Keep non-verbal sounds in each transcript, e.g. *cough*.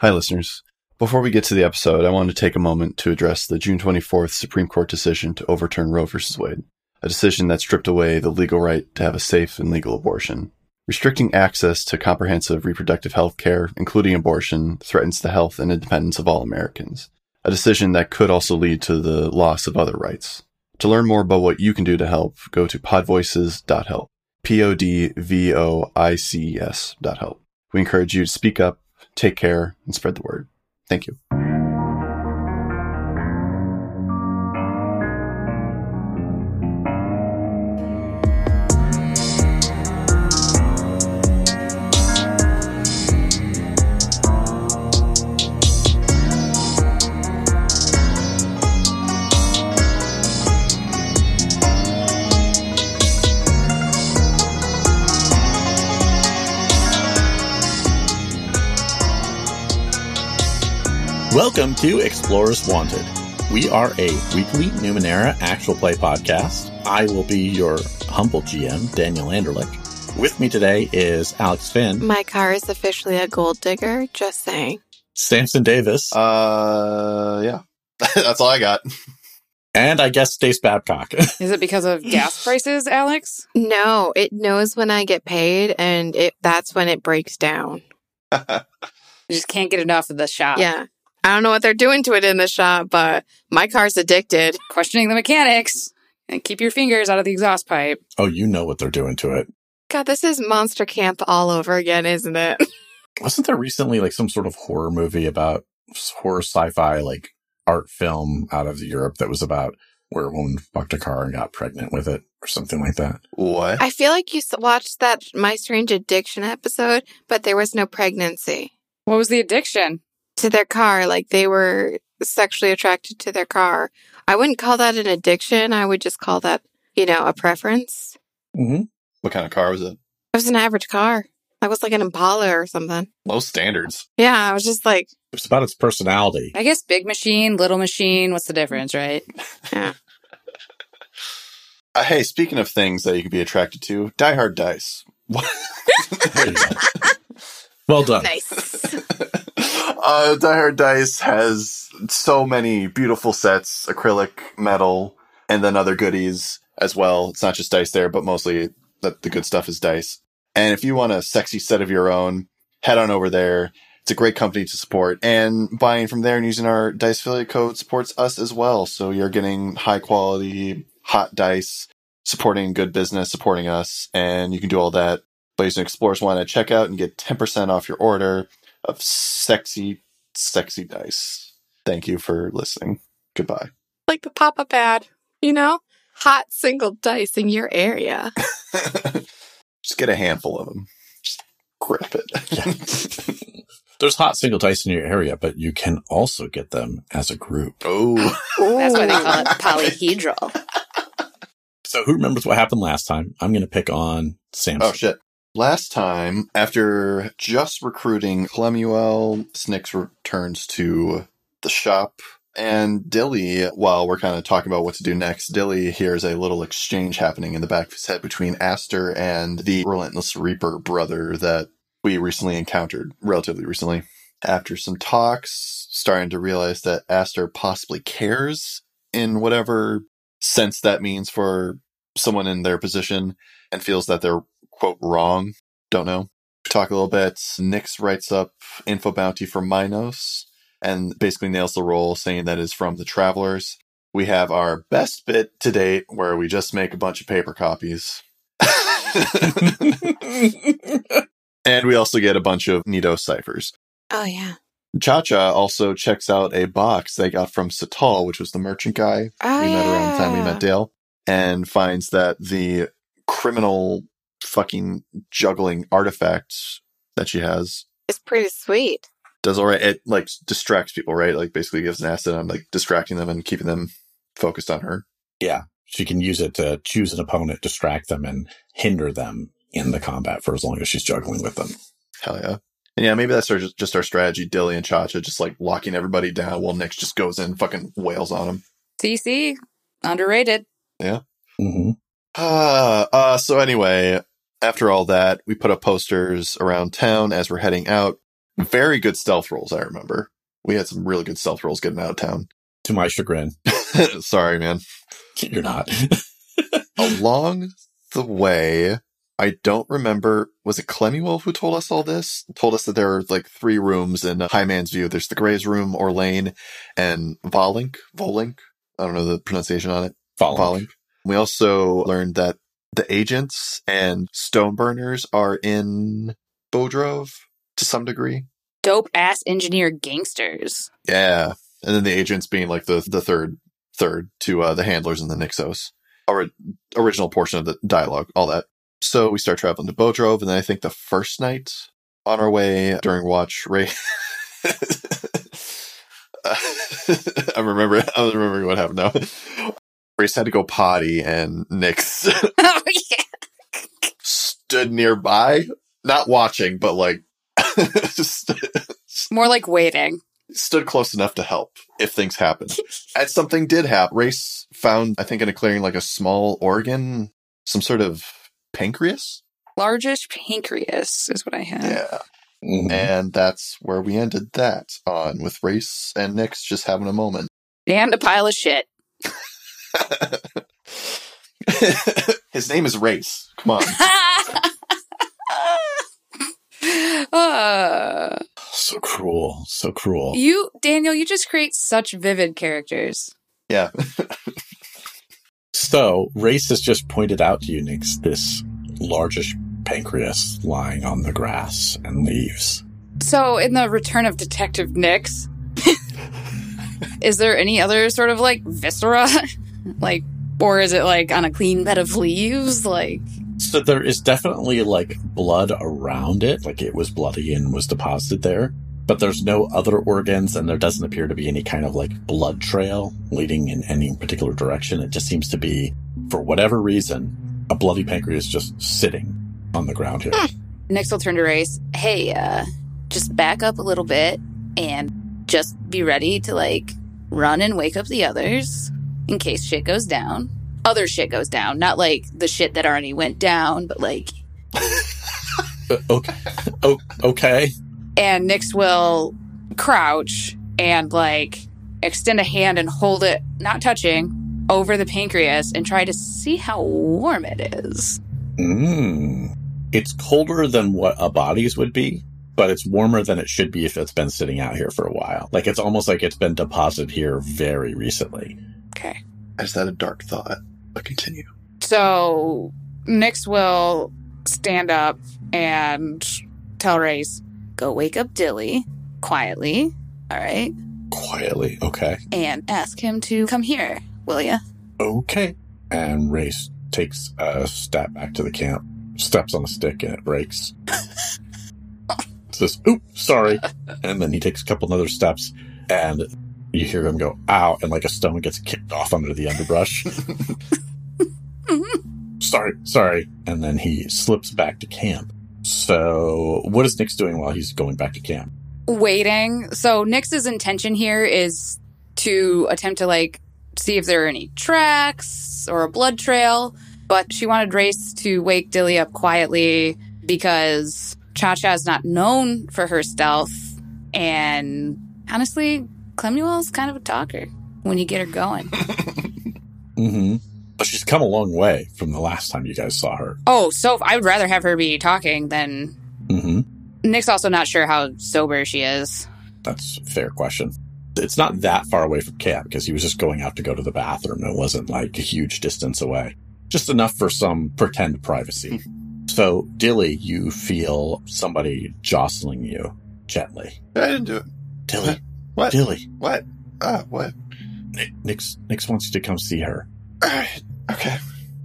Hi, listeners. Before we get to the episode, I wanted to take a moment to address the June 24th Supreme Court decision to overturn Roe v. Wade, a decision that stripped away the legal right to have a safe and legal abortion. Restricting access to comprehensive reproductive health care, including abortion, threatens the health and independence of all Americans, a decision that could also lead to the loss of other rights. To learn more about what you can do to help, go to podvoices.help. P-O-D-V-O-I-C-E-S dot help. We encourage you to speak up, take care, and spread the word. Thank you. To Explorers Wanted. We are a weekly Numenera actual play podcast. I will be your humble GM, Daniel Anderlich. With me today is Alex Finn, My car is officially a gold digger, just saying. Samson Davis, Uh, yeah. *laughs* That's all I got. and I guess Stace Babcock. *laughs* Is it because of gas *laughs* prices, Alex? No, it knows when I get paid and it that's when it breaks down. You just can't get enough of the shop. Yeah. I don't know what they're doing to it in the shop, but my car's addicted. Questioning the mechanics and keep your fingers out of the exhaust pipe. oh, you know what they're doing to it. God, this is Monster Camp all over again, isn't it? *laughs* Wasn't there recently like some sort of horror movie about horror sci-fi like art film out of Europe that was about where a woman fucked a car and got pregnant with it or something like that? What? I feel like you watched that My Strange Addiction episode, but there was no pregnancy What was the addiction? To their car. Like they were sexually attracted to their car. I wouldn't call that an addiction. I would just call that, you know, a preference. Mm-hmm. what kind of car was it? It was an average car. I was like an Impala or something. Low standards. Yeah, I was just like, It's about its personality. I guess big machine, little machine. What's the difference, right? *laughs* *laughs* yeah. Uh, hey, speaking of things that you could be attracted to, Die Hard Dice. *laughs* There you go. well done. Nice. Uh, Die Hard Dice has so many beautiful sets, acrylic, metal, and then other goodies as well. It's not just dice there, but mostly the, the good stuff is dice. And if you want a sexy set of your own, head on over there. It's a great company to support and buying from there and using our dice affiliate code supports us as well. So you're getting high quality, hot dice, supporting good business, supporting us. And you can do all that by using Explorers One at checkout and get 10% off your order of sexy, sexy dice. Thank you for listening. Goodbye. like the pop up ad, you know? Hot single dice in your area. *laughs* *laughs* Just get a handful of them. Just grab it. *laughs* There's hot single dice in your area, but you can also get them as a group. oh. That's why they call it polyhedral. So who remembers what happened last time? I'm going to pick on Samson. Oh shit. Last time, after just recruiting Clemuel, Snicks returns to the shop. And Dilly, while we're kind of talking about what to do next, Dilly hears a little exchange happening in the back of his head between Aster and the Relentless Reaper brother that we recently encountered, relatively recently. After some talks, starting to realize that Aster possibly cares in whatever sense that means for someone in their position and feels that they're quote wrong. Don't know. Talk a little bit. Nix writes up info bounty for Minos and basically nails the role, saying that is from the Travelers. We have our best bit to date where we just make a bunch of paper copies. *laughs* and we also get a bunch of Nito ciphers. Oh, yeah. Cha Cha also checks out a box they got from Satal, which was the merchant guy Oh, we met around the time we met oh. Dale, and finds that the criminal fucking juggling artifacts that she has It's pretty sweet. does all right. It like distracts people, right? Like basically gives an asset on like distracting them and keeping them focused on her. Yeah. She can use it to choose an opponent, distract them, and hinder them in the combat for as long as she's juggling with them. Hell yeah. And yeah, maybe that's our, just our strategy. Dilly and Cha Cha just like locking everybody down while Nix just goes in and fucking wails on them. TC, underrated. Mm-hmm. Uh, uh, so anyway, after all that, we put up posters around town as we're heading out. Very good stealth rolls, I remember. We had some really good stealth rolls getting out of town. *laughs* To my chagrin, Sorry, man. you're not. *laughs* Along the way, I don't remember. Was it Clemuel who told us all this? Told us that there are like three rooms in High Man's View. There's the Gray's room, Orlane, and Volink. Volink. I don't know the pronunciation on it. Following. Volink. We also learned that the agents and Stoneburners are in Bodrov to some degree. Dope ass engineer gangsters. Yeah. And then the agents being like the, the third, third to uh, the handlers and the Nixos. Ori- original portion of the dialogue, all that. So we start traveling to Bodrov, and then I think the first night on our way during watch, Ray. *laughs* I remember. I'm remembering what happened now. Race had to go potty, and Nix *laughs* *laughs* oh yeah. stood nearby, not watching, but like *laughs* just More like waiting. stood close enough to help if things happened. and something did happen. Race found, I think, in a clearing, like a small organ, some sort of pancreas. Largest pancreas is what I had. Yeah. Mhm. And that's where we ended that on with Race and Nix just having a moment. And a pile of shit. *laughs* His name is Race. Come on. uh, *laughs* So cruel. So cruel. you, Daniel, you just create such vivid characters. Yeah. So, Race has just pointed out to you, Nix, this largish pancreas lying on the grass and leaves. So, in the Return of Detective Nix, *laughs* is there any other sort of like viscera? Like, or is it like on a clean bed of leaves? Like, So there is definitely like blood around it, like it was bloody and was deposited there. But there's no other organs, and there doesn't appear to be any kind of like blood trail leading in any particular direction. It just seems to be, for whatever reason, a bloody pancreas just sitting on the ground here. Next, Nix will turn to Race. Hey, uh, just back up a little bit and just be ready to like run and wake up the others in case shit goes down. Other shit goes down, not like the shit that already went down, but like Uh, okay. Oh, okay. and Nix will crouch and like extend a hand and hold it, not touching, over the pancreas and try to see how warm it is. Mm. It's colder than what a body's would be, but it's warmer than it should be if it's been sitting out here for a while. Like it's almost like it's been deposited here very recently. Okay. I just had a dark thought, but continue. So Nix will stand up and tell Race, go wake up Dilly quietly, all right, Quietly, okay. and ask him to come here, will ya? Okay. And Race takes a step back to the camp, steps on a stick, and it breaks. *laughs* Says, oop, sorry. And then he takes a couple other steps, and you hear him go, ow, and like a stone gets kicked off under the underbrush. *laughs* sorry, sorry. And then he slips back to camp. So, what is Nix doing while he's going back to camp? Waiting. So Nix's intention here is to attempt to like see if there are any tracks or a blood trail, but she wanted Race to wake Dilly up quietly because Cha Cha is not known for her stealth. And honestly, Clemuel's kind of a talker when you get her going. *laughs* Mm-hmm. But she's come a long way from the last time you guys saw her. oh, so I would rather have her be talking than. Mm-hmm. Nix also not sure how sober she is. That's a fair question. It's not that far away from camp because he was just going out to go to the bathroom. It wasn't like a huge distance away. Just enough for some pretend privacy. *laughs* so, Dilly, you feel somebody jostling you gently. I didn't do it. Dilly, What? Dilly, What? Ah, what? Nick, Nix, Nix wants you to come see her. Alright, okay.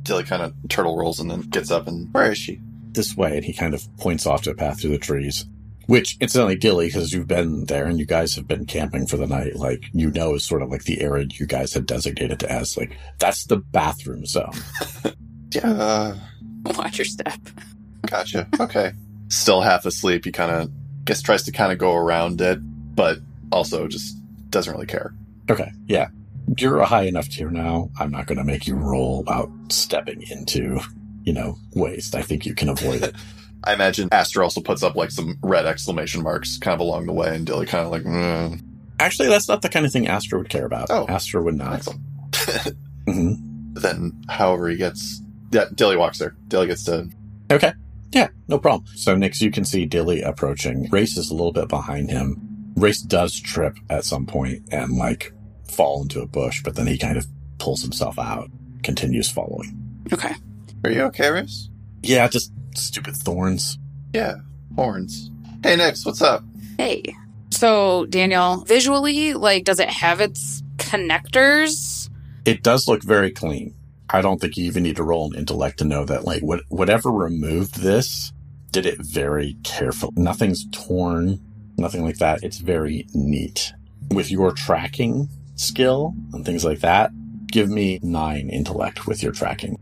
Dilly kind of turtle rolls and then gets up and where is she? This way, and he kind of points off to a path through the trees. Which, incidentally, Dilly, because you've been there and you guys have been camping for the night, like, you know is sort of like the area you guys had designated as, like, that's the bathroom zone. *laughs* Yeah, uh, Watch your step. gotcha. Okay. Still half asleep. He kind of guess tries to kind of go around it, but also just doesn't really care. Okay, yeah. You're a high enough tier now. I'm not going to make you roll about stepping into, you know, waste. I think you can avoid it. *laughs* I imagine Aster also puts up like some red exclamation marks kind of along the way, and Dilly kind of like, mm, Actually, that's not the kind of thing Aster would care about. Oh. Aster would not. excellent. *laughs* hmm then, however, he gets. Yeah, Dilly walks there. Dilly gets to. Okay. Yeah, no problem. So, Nix, you can see Dilly approaching. Race is a little bit behind him. Race does trip at some point and, like, fall into a bush, but then he kind of pulls himself out, continues following. Okay. Are you okay, Race? Yeah, just stupid thorns. Yeah, horns. Hey, Nix, what's up? Hey. So, Daniel, visually, like, does it have its connectors? It does look very clean. I don't think you even need to roll an intellect to know that, like, what, whatever removed this did it very carefully. Nothing's torn, nothing like that. It's very neat. With your tracking skill and things like that, give me nine intellect with your tracking.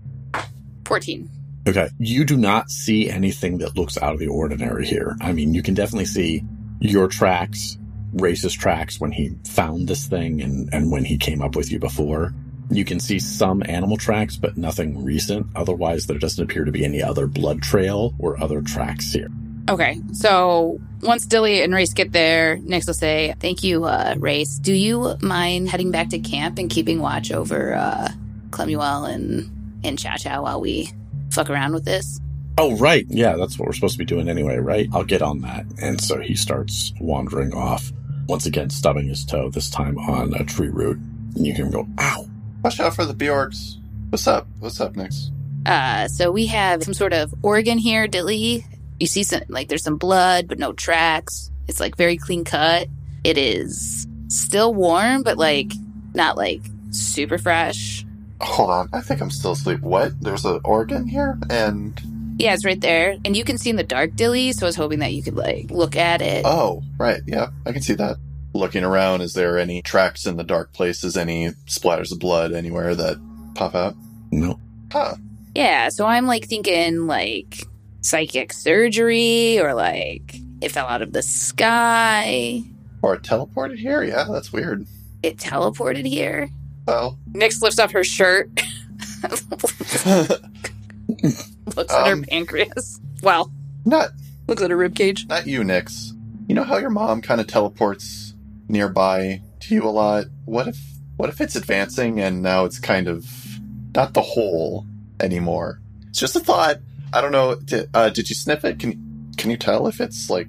14. Okay. You do not see anything that looks out of the ordinary here. I mean, you can definitely see your tracks, Race's tracks when he found this thing and, and when he came up with you before. You can see some animal tracks, but nothing recent. Otherwise, there doesn't appear to be any other blood trail or other tracks here. Okay, so once Dilly and Race get there, Nix will say, Thank you, uh, Race. Do you mind heading back to camp and keeping watch over uh, Clemuel and, and Cha Cha while we fuck around with this? Oh, right. Yeah, that's what we're supposed to be doing anyway, right? I'll get on that. And so he starts wandering off, once again, stubbing his toe, this time on a tree root. And you hear him go, ow. Watch out for the Bjorks. What's up? What's up, Nix? Uh, so we have some sort of organ here, Dilly. You see some, like, there's some blood, but no tracks. It's, like, very clean cut. It is still warm, but, like, not, like, super fresh. Hold on, I think I'm still asleep. What? There's an organ here, and Yeah, it's right there. And you can see in the dark, Dilly, so I was hoping that you could, like, look at it. oh, right, yeah, I can see that. Looking around, is there any tracks in the dark places? Any splatters of blood anywhere that pop out? No. Huh? Yeah, so I'm like thinking like psychic surgery or like it fell out of the sky. Or it teleported here? Yeah, that's weird. It teleported here. Oh. Nix lifts up her shirt, *laughs* looks at her Um. pancreas. Well, not looks at her rib cage. not you, Nix. You know how your mom kind of teleports nearby to you a lot. What if what if it's advancing and now it's kind of not the whole anymore? It's just a thought. I don't know. Did, uh, did you sniff it? Can can you tell if it's like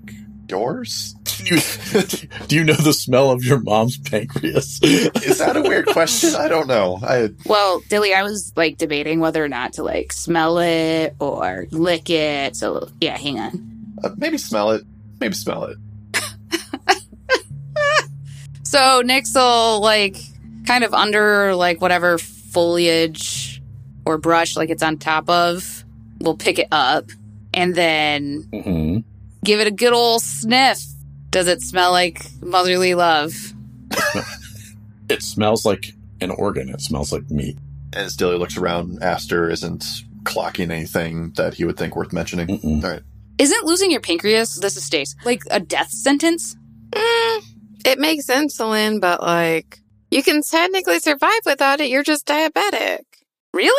yours? *laughs* Do you, *laughs* do you know the smell of your mom's pancreas? *laughs* Is that a weird question? I don't know. I Well, Dilly, I was like debating whether or not to like smell it or lick it. So yeah, hang on. uh, maybe smell it. Maybe smell it. So Nix will like kind of under like whatever foliage or brush like it's on top of, will pick it up and then hmm give it a good old sniff. Does it smell like motherly love? *laughs* It smells like an organ. It smells like meat. As Dilly looks around, Aster isn't clocking anything that he would think worth mentioning. Mm-mm. All right. Isn't losing your pancreas, this is Stace, like a death sentence? Mm, it makes insulin, but like you can technically survive without it. You're just diabetic. Really?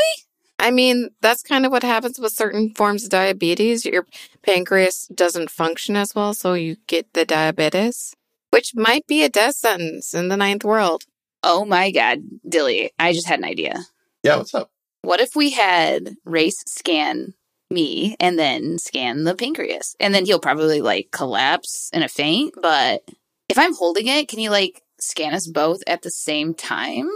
I mean, that's kind of what happens with certain forms of diabetes. Your pancreas doesn't function as well, so you get the diabetes, which might be a death sentence in the ninth world. Oh my god, Dilly, I just had an idea. Yeah, what's up? What if we had Race scan me and then scan the pancreas? And then he'll probably like collapse in a faint. But if I'm holding it, can you like scan us both at the same time?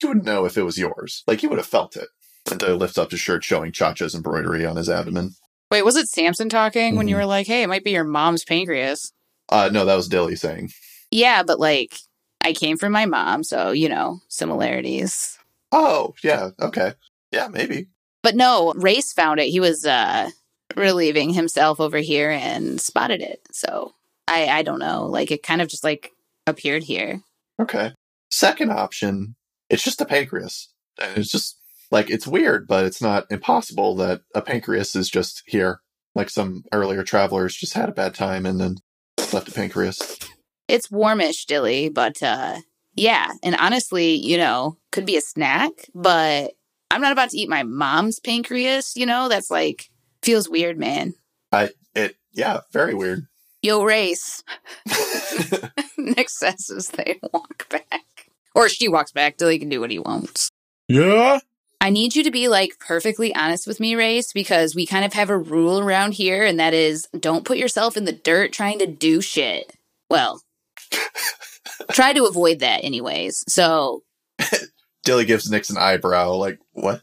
You wouldn't know if it was yours. Like, you would have felt it. And Dilly lifts up his shirt, showing Chacha's embroidery on his abdomen. Wait, was it Samson talking when you Mhm. were like, hey, it might be your mom's pancreas? Uh, no, that was Dilly saying. Yeah, but like, I came from my mom, so, you know, similarities. Oh, yeah, okay. Yeah, maybe. But no, Race found it. He was uh relieving himself over here and spotted it. So I I don't know. Like it kind of just like appeared here. Okay. Second option, it's just a pancreas. And it's just, like, it's weird, but it's not impossible that a pancreas is just here. Like some earlier travelers just had a bad time and then left a pancreas. It's warmish, Dilly, but uh yeah, and honestly, you know, could be a snack, but I'm not about to eat my mom's pancreas, you know? That's like feels weird, man. I it yeah, very weird. Yo, race. *laughs* Nix says as they walk back. Or she walks back. Dilly can do what he wants. Yeah. I need you to be like perfectly honest with me, Race, because we kind of have a rule around here, and that is don't put yourself in the dirt trying to do shit. Well, *laughs* try to avoid that, anyways. So *laughs* Dilly gives Nix an eyebrow, like, what?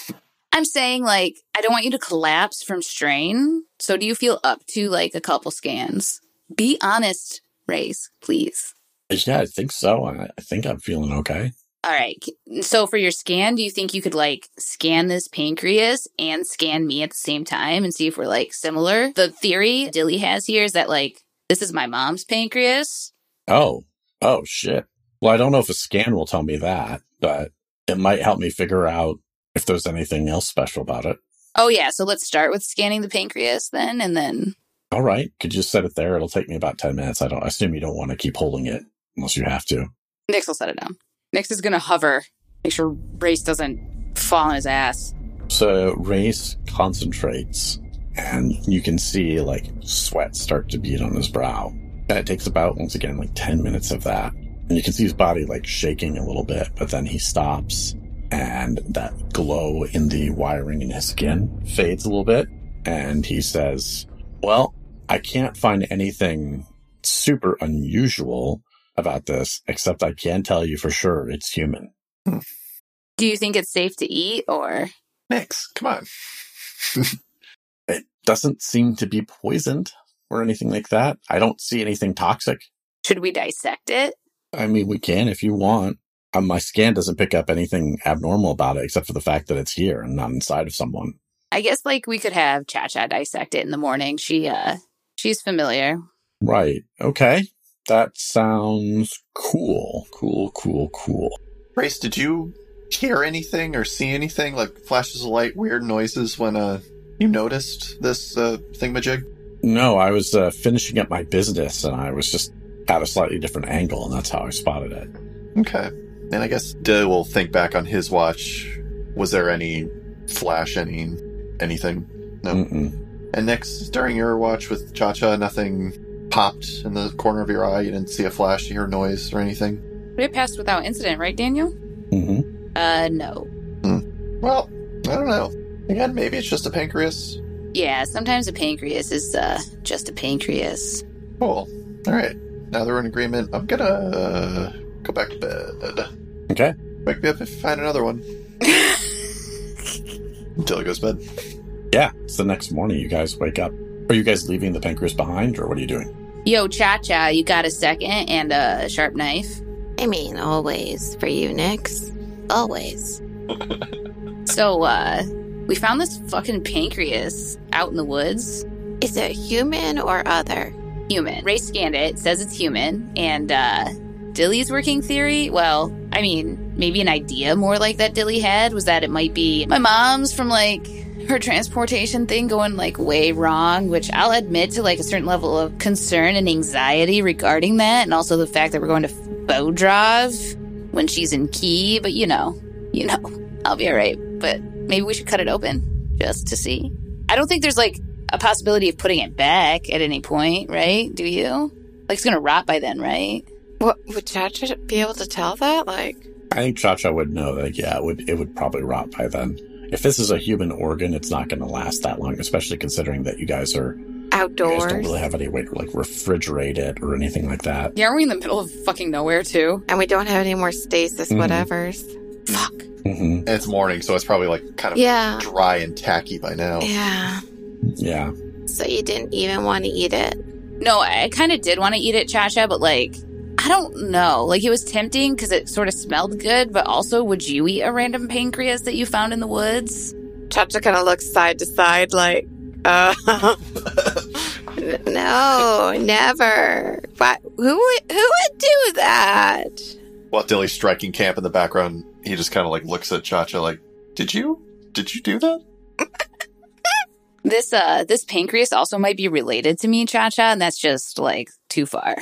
*laughs* I'm saying, like, I don't want you to collapse from strain. So do you feel up to like a couple scans? Be honest, Race, please. Yeah, I think so. I, I think I'm feeling okay. All right. So for your scan, do you think you could like scan this pancreas and scan me at the same time and see if we're like similar? The theory Dilly has here is that like this is my mom's pancreas. Oh, oh shit. Well, I don't know if a scan will tell me that, but it might help me figure out if there's anything else special about it. Oh yeah, so let's start with scanning the pancreas then and then All right. Could you just set it there? It'll take me about 10 minutes. I don't I assume you don't want to keep holding it unless you have to. Nix will set it down. Nix is gonna hover, make sure Race doesn't fall on his ass. So Race concentrates and you can see like sweat start to bead on his brow. And it takes about, once again, like 10 minutes of that. And you can see his body like shaking a little bit, but then he stops and that glow in the wiring in his skin fades a little bit. And he says, well, I can't find anything super unusual about this, except I can tell you for sure it's human. Do you think it's safe to eat or Nix, come on. *laughs* It doesn't seem to be poisoned or anything like that. I don't see anything toxic. should we dissect it? I mean, we can if you want. Um, my scan doesn't pick up anything abnormal about it except for the fact that it's here and not inside of someone. I guess like we could have Cha Cha dissect it in the morning. She uh she's familiar. Right. Okay. That sounds cool. Cool, cool, cool. Race, did you hear anything or see anything like flashes of light, weird noises when uh you noticed this uh thingamajig? No, I was uh, finishing up my business and I was just at a slightly different angle and that's how I spotted it. Okay. And I guess Dilly will think back on his watch. Was there any flash, any anything? No. Mm-mm. And Nix, during your watch with Cha Cha, nothing popped in the corner of your eye. You didn't see a flash, hear noise, or anything. But it passed without incident, right, Daniel? Mm-hmm. Uh no. Well, I don't know. Again, maybe it's just a pancreas. Yeah, sometimes a pancreas is uh just a pancreas. Cool. All right. Now that we're in agreement, I'm gonna uh, go back to bed. Okay. Wake me up if you find another one. *laughs* Until he goes to bed. Yeah. It's the next morning. You guys wake up. Are you guys leaving the pancreas behind or what are you doing? Yo, Cha Cha, you got a second and a sharp knife? I mean, always for you, Nix. Always. *laughs* So, uh, we found this fucking pancreas out in the woods. Is it human or other? Human. Race scanned it, says it's human, and, uh, Dilly's working theory, well, I mean, maybe an idea more like that Dilly had was that it might be my mom's from like her transportation thing going like way wrong, which I'll admit to like a certain level of concern and anxiety regarding that, and also the fact that we're going to Bodrov when she's in Qi, but you know, you know, *laughs* I'll be alright. But maybe we should cut it open just to see. I don't think there's like a possibility of putting it back at any point, right? Do you? Like it's gonna rot by then, right? What would Chacha be able to tell that? Like, I think Cha-Cha would know that, yeah, it would, it would probably rot by then. If this is a human organ, it's not going to last that long, especially considering that you guys are, outdoors. you guys outdoors. don't really have any way to like refrigerate it or anything like that. Yeah, are we in the middle of fucking nowhere too? and we don't have any more stasis, Mhm. whatevers. Fuck. hmm it's morning, so it's probably like kind of Yeah. dry and tacky by now. Yeah. Yeah. So you didn't even want to eat it. No, I kind of did want to eat it, Cha Cha, but like, I don't know. Like, it was tempting because it sort of smelled good, but also, would you eat a random pancreas that you found in the woods? Chacha kind of looks side to side, like, uh, *laughs* no, never. What? Who would, who would do that? While Dilly's striking camp in the background, he just kind of like looks at Cha Cha like, "Did you? Did you do that?" *laughs* This, uh, this pancreas also might be related to me, Cha Cha, and that's just like too far.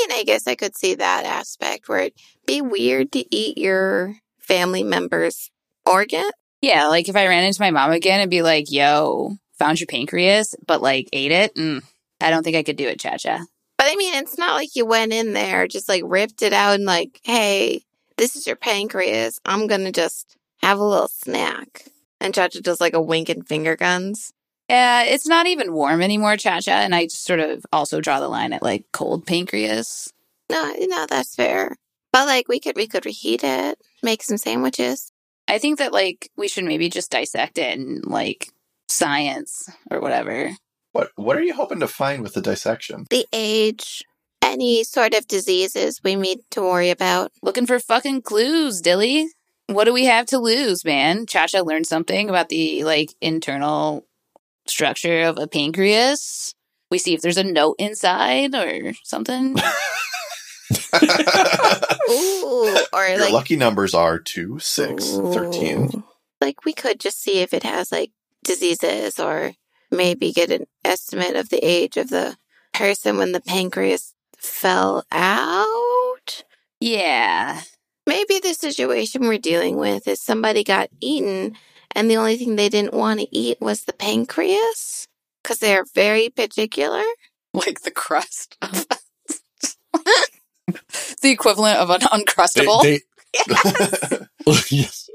I mean, I guess I could see that aspect where it'd be weird to eat your family member's organ. Yeah, like if I ran into my mom again and be like, yo, found your pancreas, but like ate it. Mm, I don't think I could do it, Cha Cha. But I mean, it's not like you went in there, just like ripped it out and like, hey, this is your pancreas. I'm going to just have a little snack. And Chacha does like a wink and finger guns. Yeah, it's not even warm anymore, Cha Cha. And I just sort of also draw the line at like cold pancreas. No, no, that's fair. But like, we could, we could reheat it, make some sandwiches. I think that like we should maybe just dissect it in like science or whatever. What What are you hoping to find with the dissection? The age, any sort of diseases we need to worry about. Looking for fucking clues, Dilly. What do we have to lose, man? Cha Cha learned something about the like internal structure of a pancreas. We see if there's a note inside or something. *laughs* *laughs* Ooh, or Your like lucky numbers are 2, 6, 13. Like we could just see if it has like diseases or maybe get an estimate of the age of the person when the pancreas fell out. yeah. Maybe the situation we're dealing with is somebody got eaten and the only thing they didn't want to eat was the pancreas because they're very particular. *laughs* Like the crust of *laughs* the equivalent of an They, uncrustable. they, *laughs* yes.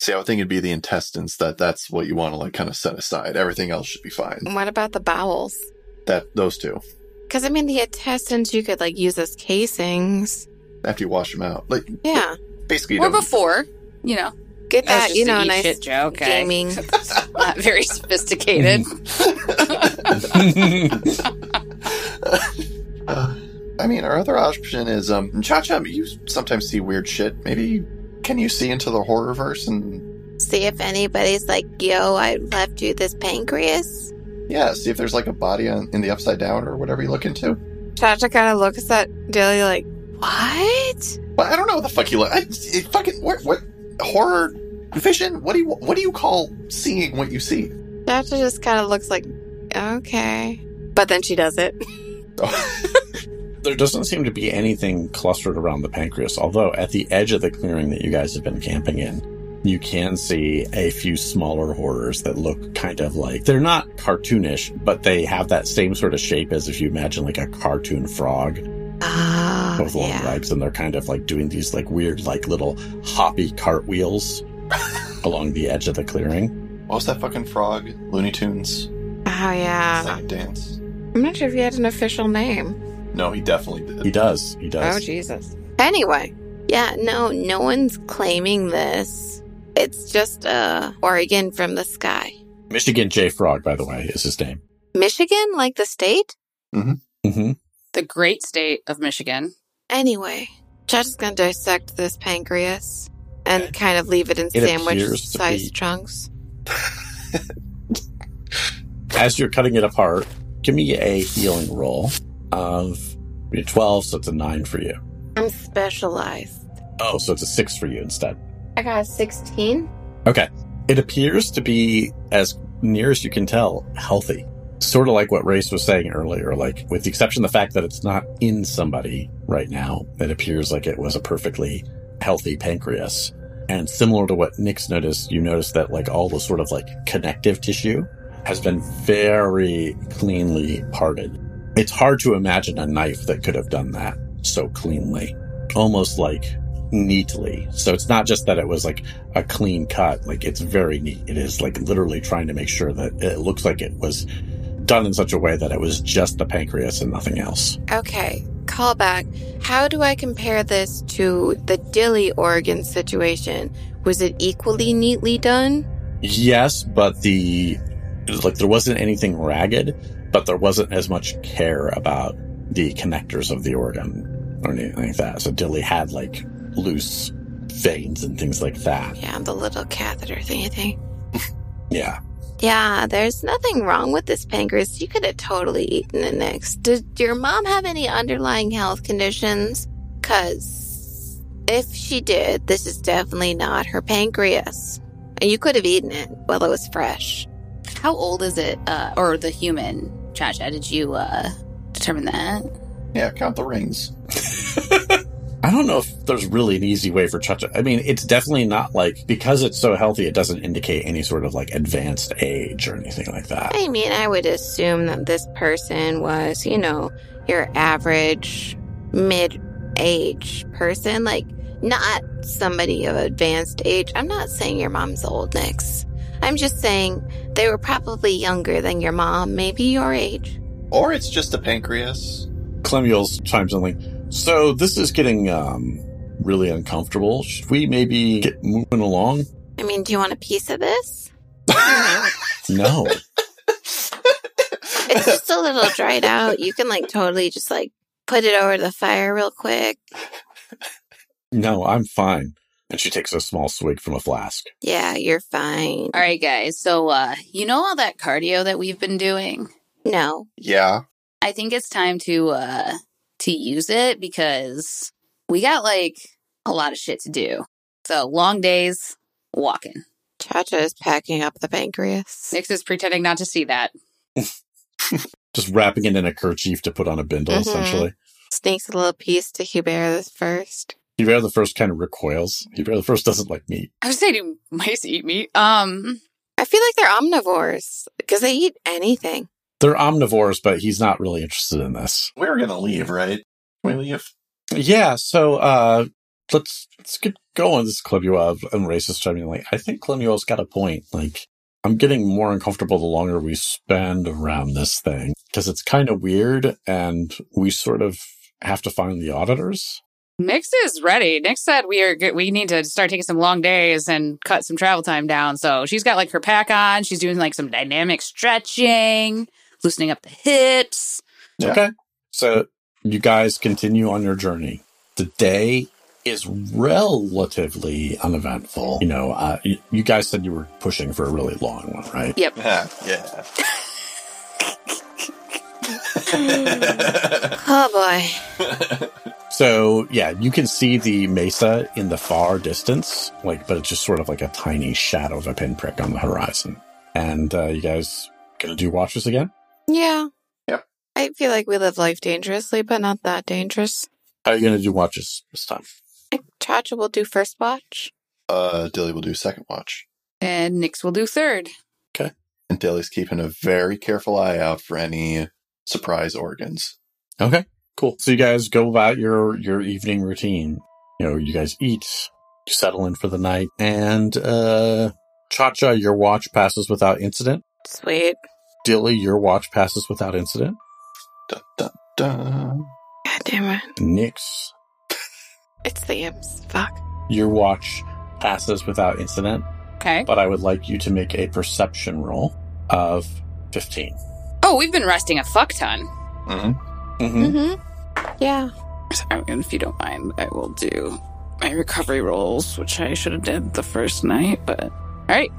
See, I would think it'd be the intestines that that's what you want to like kind of set aside. Everything else should be fine. What about the bowels? That those two Because I mean, the intestines you could like use as casings. after you wash them out, like Yeah, basically, you or don't- before, you know. Get That that. You know, eat nice shit joke. okay? gaming. Not very sophisticated. Uh, *laughs* *laughs* I mean, our other option is um, Cha Cha. You sometimes see weird shit. Maybe can you see into the horror verse and See if anybody's like, "Yo, I left you this pancreas." yeah, see if there's like a body on, in the upside down or whatever you look into. Chacha kind of looks at Dilly like, "What?" But I don't know what the fuck you look. I, it fucking what what horror vision? What do you what do you call seeing what you see? Chacha just kind of looks like, "Okay," but then she does it. *laughs* There doesn't seem to be anything clustered around the pancreas, although at the edge of the clearing that you guys have been camping in, you can see a few smaller horrors that look kind of like they're not cartoonish, but they have that same sort of shape as if you imagine like a cartoon frog Ah, with long yeah. legs, and they're kind of like doing these like weird, like little hoppy cartwheels *laughs* along the edge of the clearing. What was that fucking frog? Looney Tunes. Oh yeah. Sang a dance. I'm not sure if he had an official name. No, he definitely did. He does. He does. Oh Jesus. Anyway, yeah, no, no one's claiming this. It's just uh organ from the sky. Michigan J Frog, by the way, is his name. Michigan, like the state? hmm Mm-hmm. the great state of Michigan. Anyway, Chacha's gonna dissect this pancreas and kind of leave it in It sandwich-sized be- chunks. *laughs* As you're cutting it apart, give me a healing roll of 12, so it's a 9 for you. I'm specialized. Oh, so it's a 6 for you instead. I got a 16. Okay. It appears to be, as near as you can tell, healthy. Sort of like what Race was saying earlier, like, with the exception of the fact that it's not in somebody right now, it appears like it was a perfectly healthy pancreas. And similar to what Nix noticed, you notice that, like, all the sort of, like, connective tissue has been very cleanly parted. It's hard to imagine a knife that could have done that so cleanly. Almost like neatly. So it's not just that it was like a clean cut, like it's very neat. It is like literally trying to make sure that it looks like it was done in such a way that it was just the pancreas and nothing else. Okay, call back. How do I compare this to the Dilly organ situation? Was it equally neatly done? Yes, but the like there wasn't anything ragged, but there wasn't as much care about the connectors of the organ or anything like that. So Dilly had like loose veins and things like that. Yeah, the little catheter thingy thing. Yeah. Yeah, there's nothing wrong with this pancreas. You could have totally eaten it Nix. Did your mom have any underlying health conditions? Cause if she did, this is definitely not her pancreas. And you could have eaten it while it was fresh. How old is it? Uh, or the human? Cha Cha, did you uh, determine that? Yeah, count the rings. *laughs* I don't know if there's really an easy way for Chacha. I mean, it's definitely not like because it's so healthy, it doesn't indicate any sort of like advanced age or anything like that. I mean, I would assume that this person was, you know, your average mid age person, like not somebody of advanced age. I'm not saying your mom's old, Nix. I'm just saying they were probably younger than your mom, maybe your age. Or it's just a pancreas. Clemuel chimes in like, so this is getting um really uncomfortable. Should we maybe get moving along? I mean, do you want a piece of this? *laughs* No. It's just a little dried out. You can like totally just like put it over the fire real quick. no, I'm fine. And she takes a small swig from a flask. Yeah, you're fine. All right, guys. So, uh, you know all that cardio that we've been doing? No. Yeah. I think it's time to uh to use it because we got like a lot of shit to do. So long days walking. Cha-Cha is packing up the pancreas. Nix is pretending not to see that. *laughs* Just wrapping it in a kerchief to put on a bindle, Mhm. essentially. Sneaks a little piece to Hubert this first. Hubert the first kind of recoils. Hubert the first doesn't like meat. I would say do mice eat meat? Um, I feel like they're omnivores because they eat anything. They're omnivores, but he's not really interested in this. We're gonna leave, right? Can we leave? Yeah, so uh let's let's get going. This is Clemuel and Race is chiming in, like, I think Clemuel's got a point. Like I'm getting more uncomfortable the longer we spend around this thing. Because it's kind of weird and we sort of have to find the auditors. Nix is ready. Nix said we are good. We need to start taking some long days and cut some travel time down. So she's got like her pack on. She's doing like some dynamic stretching, loosening up the hips. Yeah. Okay. So you guys continue on your journey. The day is relatively uneventful. You know, uh, you, you guys said you were pushing for a really long one, right? Yep. Yeah. *laughs* Yeah. Oh boy. So yeah, you can see the mesa in the far distance, like, but it's just sort of like a tiny shadow of a pinprick on the horizon. And uh, you guys gonna do watches again? Yeah. Yep. I feel like we live life dangerously, but not that dangerous. How are you gonna do watches this time? I think Cha-Cha will do first watch. uh, Dilly will do second watch. And Nix will do third. Okay. And Dilly's keeping a very careful eye out for any surprise organs. Okay, cool. So you guys go about your your evening routine. You know, you guys eat, you settle in for the night, and uh Cha Cha, your watch passes without incident. Sweet. Dilly, your watch passes without incident. Dun, dun, dun. God damn it. Nix, It's the imps. Fuck. your watch passes without incident, Okay. but I would like you to make a perception roll of 15. Oh, we've been resting a fuck ton. Mhm. Mm-hmm. Mm-hmm. Yeah. And if you don't mind, I will do my recovery rolls, which I should have did the first night, but all right.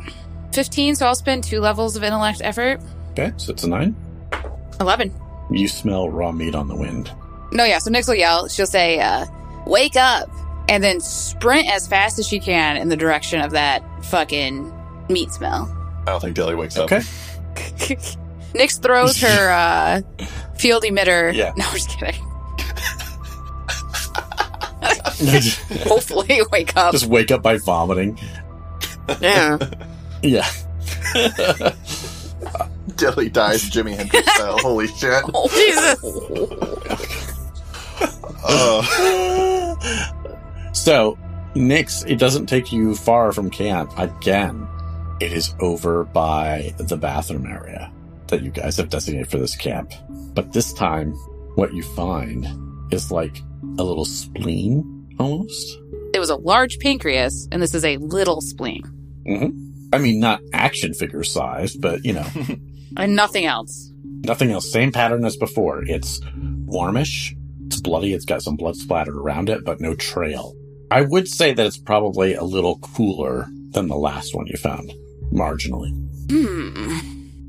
15, so I'll spend two levels of intellect effort. Okay, so it's a nine. 11. You smell raw meat on the wind. No, yeah, so Nix will yell. She'll say, uh, wake up, and then sprint as fast as she can in the direction of that fucking meat smell. I don't think Dilly wakes up. Okay. *laughs* Nix throws her *laughs* uh, field emitter. Yeah. No, I'm just kidding. *laughs* Hopefully, wake up. Just wake up by vomiting. Yeah. Yeah. Dilly dies Jimi Hendrix style. Holy shit. *laughs* Oh, Jesus. Uh, so, Nix, it doesn't take you far from camp. Again, it is over by the bathroom area that you guys have designated for this camp. But this time, what you find is like a little spleen almost. It was a large pancreas, and this is a little spleen. Mm-hmm. I mean, not action figure size, but you know, *laughs* And nothing else. nothing else. Same pattern as before. It's warmish. It's bloody. It's got some blood splattered around it, but no trail. I would say that it's probably a little cooler than the last one you found, marginally. Hmm.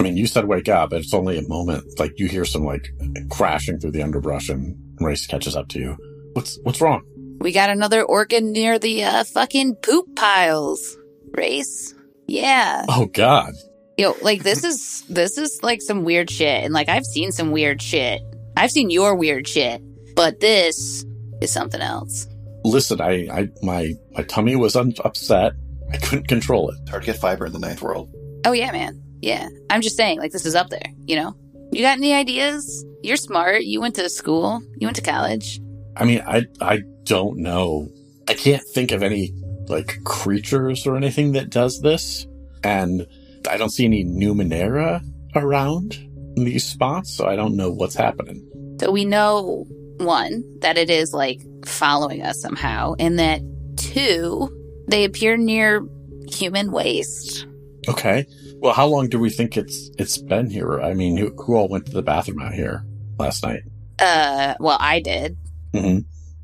I mean, you said wake up. It's only a moment. Like you hear some like crashing through the underbrush, and Race catches up to you. What's what's wrong? We got another organ near the uh, fucking poop piles. Race. Yeah. Oh God! Yo, like this is this is like some weird shit. And like I've seen some weird shit. I've seen your weird shit. But this is something else. listen, I, I, my, my tummy was un- upset. I couldn't control it. It's hard to get fiber in the ninth world. Oh yeah, man. Yeah. I'm just saying, like this is up there, you know? You got any ideas? You're smart. You went to school. You went to college. I mean, I, I don't know. I can't think of any like creatures or anything that does this. And I don't see any Numenera around in these spots, so I don't know what's happening. So we know one that it is like following us somehow, and that two they appear near human waste. Okay. Well, how long do we think it's it's been here? I mean, who, who all went to the bathroom out here last night? Uh, well, I did. hmm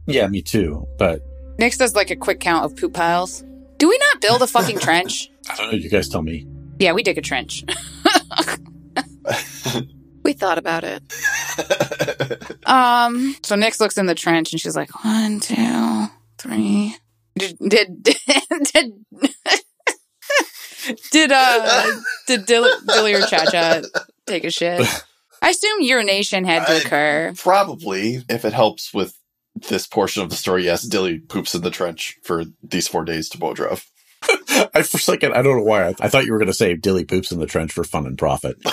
Yeah, me too. But Nix does like a quick count of poop piles. Do we not build a fucking *laughs* trench? I don't know. You guys tell me. Yeah, we dig a trench. *laughs* We thought about it. Um, so Nix looks in the trench and she's like, one, two, three. Did did *laughs* did did uh did Dilly, Dilly or Cha Cha take a shit? I assume urination had to I- occur. Probably, if it helps with this portion of the story, yes, Dilly poops in the trench for these four days to Bodrov. *laughs* I for a second, I don't know why. I, I thought you were going to say Dilly poops in the trench for fun and profit. *laughs*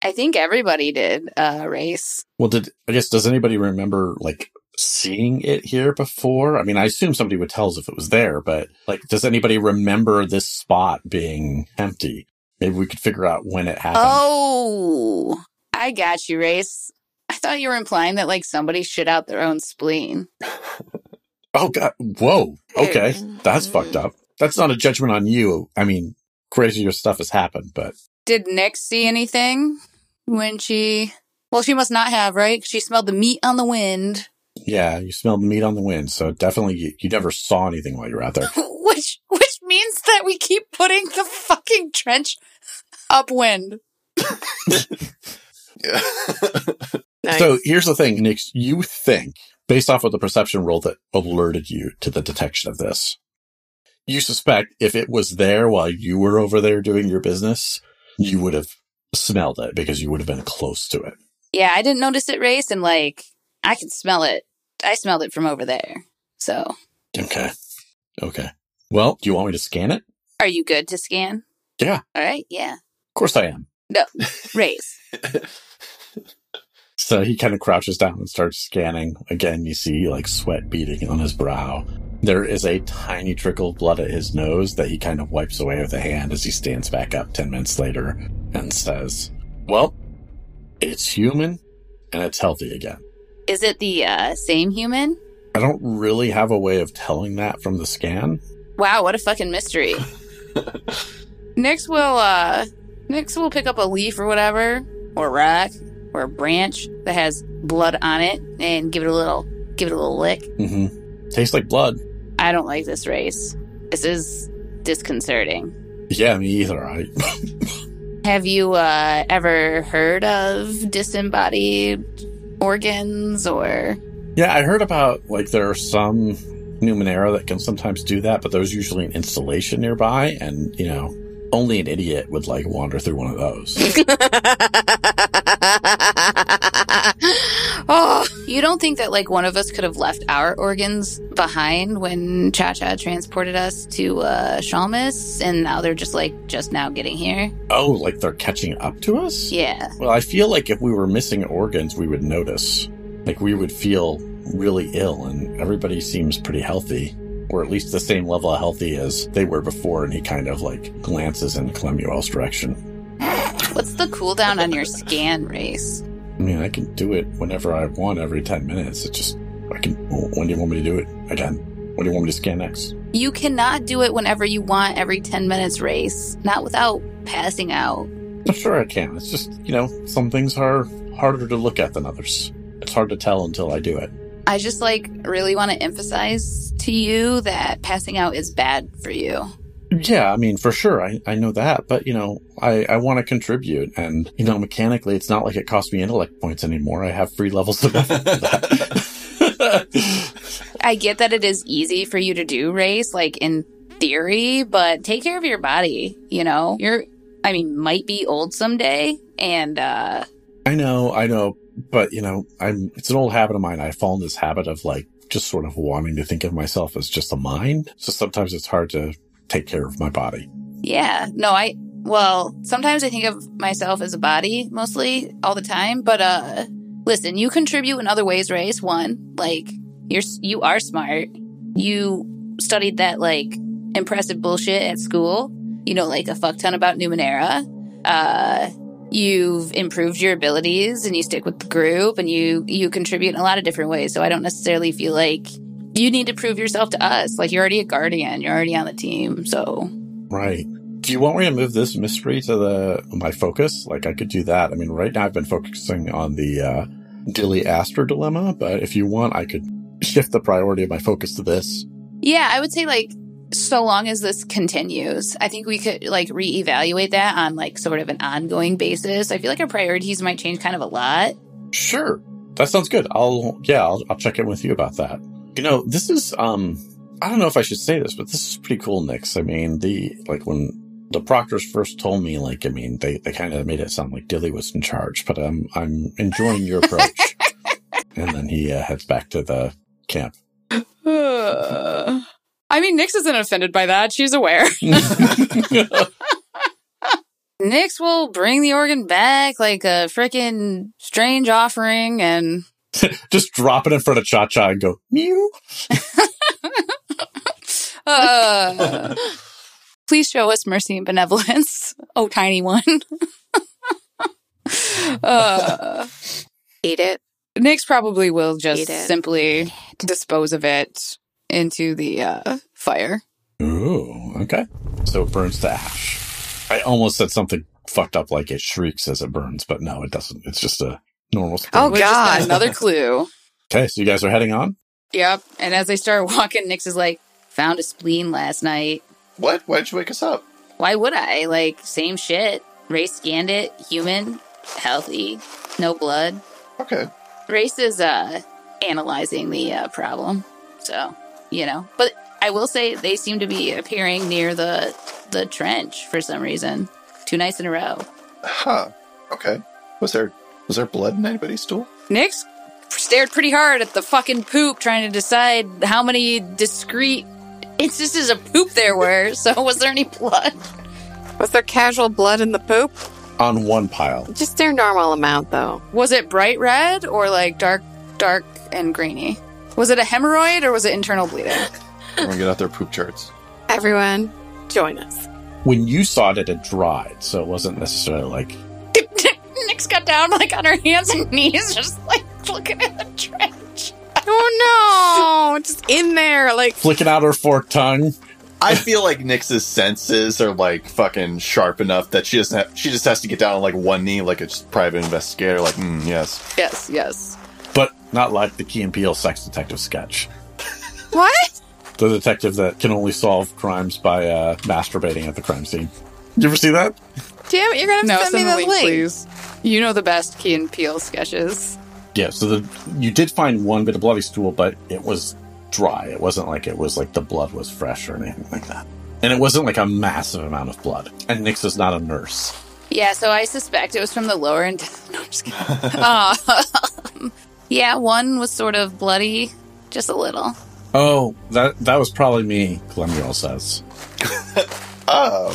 I think everybody did uh race. Well, did I guess does anybody remember like seeing it here before? I mean, I assume somebody would tell us if it was there, but like, does anybody remember this spot being empty? Maybe we could figure out when it happened. Oh, I got you, race. I thought you were implying that like somebody shit out their own spleen. *laughs* Oh God! Whoa. Okay, that's fucked up. That's not a judgment on you. I mean, crazier stuff has happened, but Did Nick see anything when she? Well, she must not have, right? She smelled the meat on the wind, yeah, you smelled the meat on the wind, so definitely you, you never saw anything while you were out there. *laughs* which which means that we keep putting the fucking trench upwind. Yeah. *laughs* *laughs* Nice. So here's the thing, Nick. You think, based off of the perception roll that alerted you to the detection of this, you suspect if it was there while you were over there doing your business, you would have smelled it because you would have been close to it. Yeah, I didn't notice it race, and like I could smell it. I smelled it from over there. So, Okay. Okay. Well, do you want me to scan it? are you good to scan? Yeah. All right. Yeah. Of course I am. No. Race. *laughs* So he kind of crouches down and starts scanning. Again, you see like sweat beading on his brow. There is a tiny trickle of blood at his nose that he kind of wipes away with a hand as he stands back up 10 minutes later and says, Well, it's human and it's healthy again. Is it the uh, same human? I don't really have a way of telling that from the scan. Wow, what a fucking mystery. *laughs* Nix will uh will pick up a leaf or whatever, or a rock, or a branch that has blood on it and give it a little give it a little lick. Mm-hmm. Tastes like blood. I don't like this race. This is disconcerting. Yeah, me either. I *laughs* Have you uh ever heard of disembodied organs or Yeah, I heard about like there are some Numenera that can sometimes do that, but there's usually an installation nearby, and you know, only an idiot would like wander through one of those. *laughs* oh, you don't think that like one of us could have left our organs behind when Cha Cha transported us to uh Shalmis and now they're just like just now getting here? oh, like they're catching up to us? Yeah. Well, I feel like if we were missing organs, we would notice. Like we would feel really ill, and everybody seems pretty healthy, or at least the same level of healthy as they were before. And he kind of like glances in Clemuel's direction. What's the cooldown on your scan race? I mean, I can do it whenever I want, every 10 minutes. It just, I can, when do you want me to do it? Again, what do you want me to scan next? You cannot do it whenever you want every 10 minutes race, not without passing out. I'm sure I can. It's just, you know, some things are harder to look at than others. It's hard to tell until I do it. I just like really want to emphasize to you that passing out is bad for you. Yeah, I mean, for sure, I, I know that, but you know, I, I want to contribute, and you know, mechanically, it's not like it costs me intellect points anymore. I have free levels of that. *laughs* I get that it is easy for you to do race, like in theory, but take care of your body, you know? You're, I mean, might be old someday, and, uh, I know, I know, but you know, I'm, it's an old habit of mine. I fall in this habit of like just sort of wanting to think of myself as just a mind. So sometimes it's hard to take care of my body. Yeah. No, I, well, sometimes I think of myself as a body mostly all the time, but, uh, listen, you contribute in other ways, Race. One, like, you're, you are smart. You studied that, like, impressive bullshit at school. You know, like a fuck ton about Numenera. Uh, you've improved your abilities and you stick with the group and you, you contribute in a lot of different ways. So I don't necessarily feel like you need to prove yourself to us. Like, you're already a guardian. You're already on the team. So, Right. Do you want me to move this mystery to the my focus? Like I could do that. I mean, right now I've been focusing on the uh, Dilly Aster dilemma, but if you want, I could shift the priority of my focus to this. Yeah, I would say like so long as this continues, I think we could like reevaluate that on like sort of an ongoing basis. I feel like our priorities might change kind of a lot. Sure, that sounds good. I'll yeah, I'll, I'll check in with you about that. You know, this is um, I don't know if I should say this, but this is pretty cool, Nix. I mean, the like when the proctors first told me, like, I mean, they, they kind of made it sound like Dilly was in charge, but um, I'm enjoying your approach. *laughs* and then he uh, heads back to the camp. *sighs* *laughs* I mean, Nix isn't offended by that. She's aware. *laughs* *laughs* Nix will bring the organ back like a freaking strange offering and *laughs* Just drop it in front of Cha Cha and go, mew. uh, please show us mercy and benevolence. Oh, tiny one. uh, Eat it. Nix probably will just simply dispose of it into the uh, fire. Ooh, okay. So it burns to ash. I almost said something fucked up like it shrieks as it burns, but no, it doesn't. It's just a normal scream. Oh, God. Another *laughs* clue. Okay, so you guys are heading on? Yep. And as they start *laughs* walking, Nix is like, found a spleen last night. What? Why'd you wake us up? Why would I? Like, same shit. Race scanned it. Human. Healthy. No blood. Okay. Race is, uh, analyzing the, uh, problem. So, you know. But I will say they seem to be appearing near the, the trench for some reason. Two nights in a row. Huh. Okay. Was there was there blood in anybody's stool? Nix stared pretty hard at the fucking poop trying to decide how many discrete instances of poop there were. *laughs* So was there any blood? Was there casual blood in the poop? On one pile. Just their normal amount, though. Was it bright red or like dark, dark and grainy? Was it a hemorrhoid or was it internal bleeding? Everyone get out their poop charts. Everyone, join us. When you saw it, it had dried, so it wasn't necessarily like *laughs* Nix got down like on her hands and knees, just like looking at the trench. Oh no! Just in there, like flicking out her forked tongue. I feel like Nix's senses are like fucking sharp enough that she doesn't have, she just has to get down on like one knee like a private investigator. Like, mm, yes. Yes, yes. But not like the Key and Peele sex detective sketch. what? The detective that can only solve crimes by uh, masturbating at the crime scene. Did you ever see that? Damn it! You're gonna No, have to send me the the link. link, please. You know the best Key and Peele sketches. Yeah, so the, you did find one bit of bloody stool, but it was dry. It wasn't like it was like the blood was fresh or anything like that. And it wasn't like a massive amount of blood. And Nix is not a nurse. Yeah, so I suspect it was from the lower and *laughs* no, I'm just kidding. *laughs* uh, *laughs* yeah, one was sort of bloody, just a little. Oh, that that was probably me, Clemuel says. *laughs* Oh.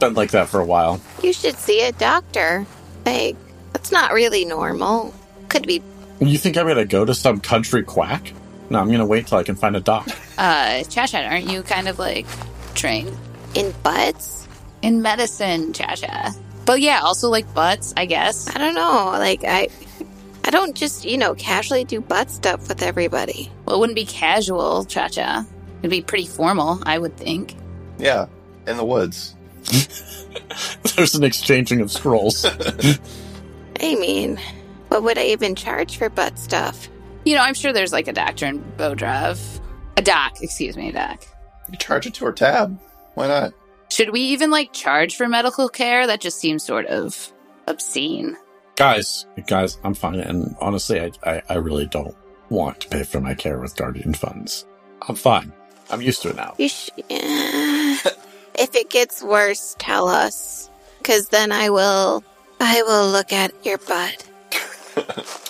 Been like that for a while. You should see a doctor. Like, that's not really normal. Could be. You think I'm gonna go to some country quack? No, I'm gonna wait till I can find a doc. Uh, Chasha, aren't you kind of like trained In butts? in medicine, Chasha? But yeah, also like butts, I guess. I don't know. Like, I. I don't just, you know, casually do butt stuff with everybody. Well, it wouldn't be casual, Cha Cha. It'd be pretty formal, I would think. Yeah. In the woods. *laughs* There's an exchanging of scrolls. *laughs* I mean, what would I even charge for butt stuff? You know, I'm sure there's like a doctor in Bodrov. A doc, excuse me, a doc. You charge it to her tab. Why not? Should we even like charge for medical care? That just seems sort of obscene. Guys, guys, I'm fine. And honestly, I, I, I really don't want to pay for my care with Guardian funds. I'm fine. I'm used to it now. You sh- if it gets worse, tell us. Because then I will. I will look at your butt.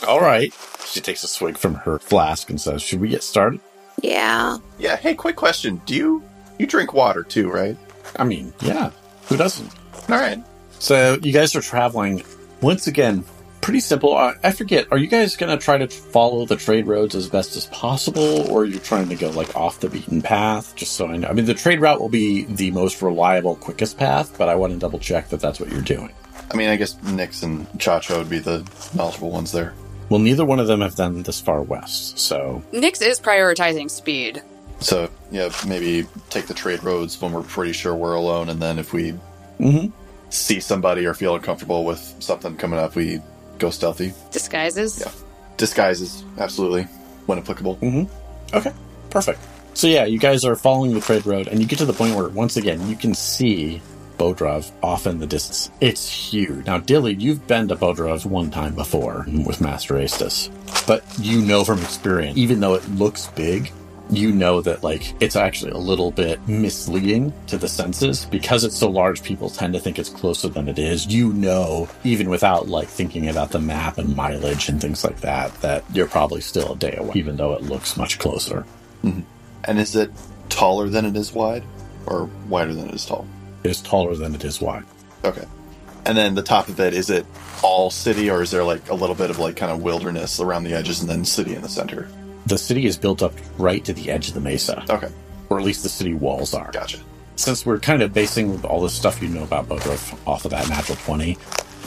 *laughs* All right. She takes a swig from her flask and says, Should we get started? Yeah. Yeah. Hey, quick question. Do you you drink water too, right? I mean, yeah. Who doesn't? All right. So you guys are traveling once again. Pretty simple. I, I forget. Are you guys going to try to follow the trade roads as best as possible, or you're you trying to go like off the beaten path? Just so I know. I mean, the trade route will be the most reliable, quickest path, but I want to double check that that's what you're doing. I mean, I guess Nix and Cha Cha would be the knowledgeable ones there. Well, neither one of them have done this far west, so Nix is prioritizing speed. So yeah, maybe take the trade roads when we're pretty sure we're alone, and then if we Mhm. See somebody or feel uncomfortable with something coming up, we go stealthy. Disguises. Yeah. Disguises, absolutely, when applicable. Mm-hmm. Okay, perfect. So yeah, you guys are following the trade road, and you get to the point where once again you can see Bodrov off in the distance. It's huge. Now, Dilly, you've been to Bodrov one time before with Master Astus, but you know from experience, even though it looks big, you know that like it's actually a little bit misleading to the senses because it's so large. People tend to think it's closer than it is. You know, even without like thinking about the map and mileage and things like that, that you're probably still a day away, even though it looks much closer. Mm-hmm. And is it taller than it is wide, or wider than it is tall? It is taller than it is wide. Okay. And then the top of it, is it all city, or is there like a little bit of like kind of wilderness around the edges and then city in the center? The city is built up right to the edge of the mesa, Okay, or at least the city walls are. gotcha. Since we're kind of basing all this stuff you know about Bodrov off of that natural 20,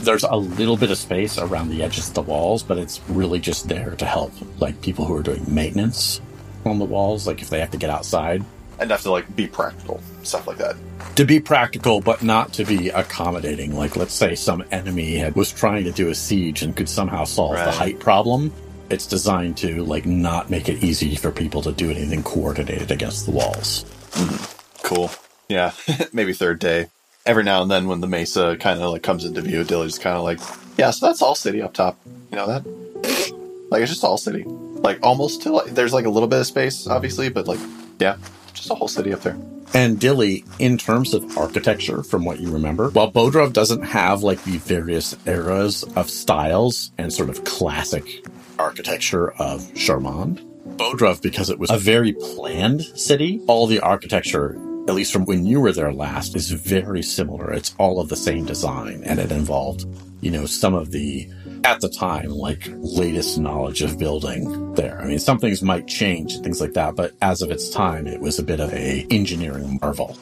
there's a little bit of space around the edges of the walls, but it's really just there to help like people who are doing maintenance on the walls, like if they have to get outside. Enough to like be practical, stuff like that. To be practical, but not to be accommodating. Like, let's say some enemy had, was trying to do a siege and could somehow solve the height problem. It's designed to like not make it easy for people to do anything coordinated against the walls. Mm-hmm. Cool. Yeah, *laughs* maybe third day. Every now and then, when the mesa kind of like comes into view, Dilly's kind of like, yeah, so that's all city up top. You know that? Like it's just all city. Like almost to like, there's like a little bit of space, obviously, but like, yeah, just a whole city up there. And Dilly, in terms of architecture, from what you remember, while Bodrov doesn't have like the various eras of styles and sort of classic architecture of Charmonde, Bodrov, because it was a very planned city, all the architecture, at least from when you were there last, is very similar. It's all of the same design and it involved, you know, some of the, at the time, like latest knowledge of building there. I mean, some things might change and things like that, but as of its time, it was a bit of a engineering marvel.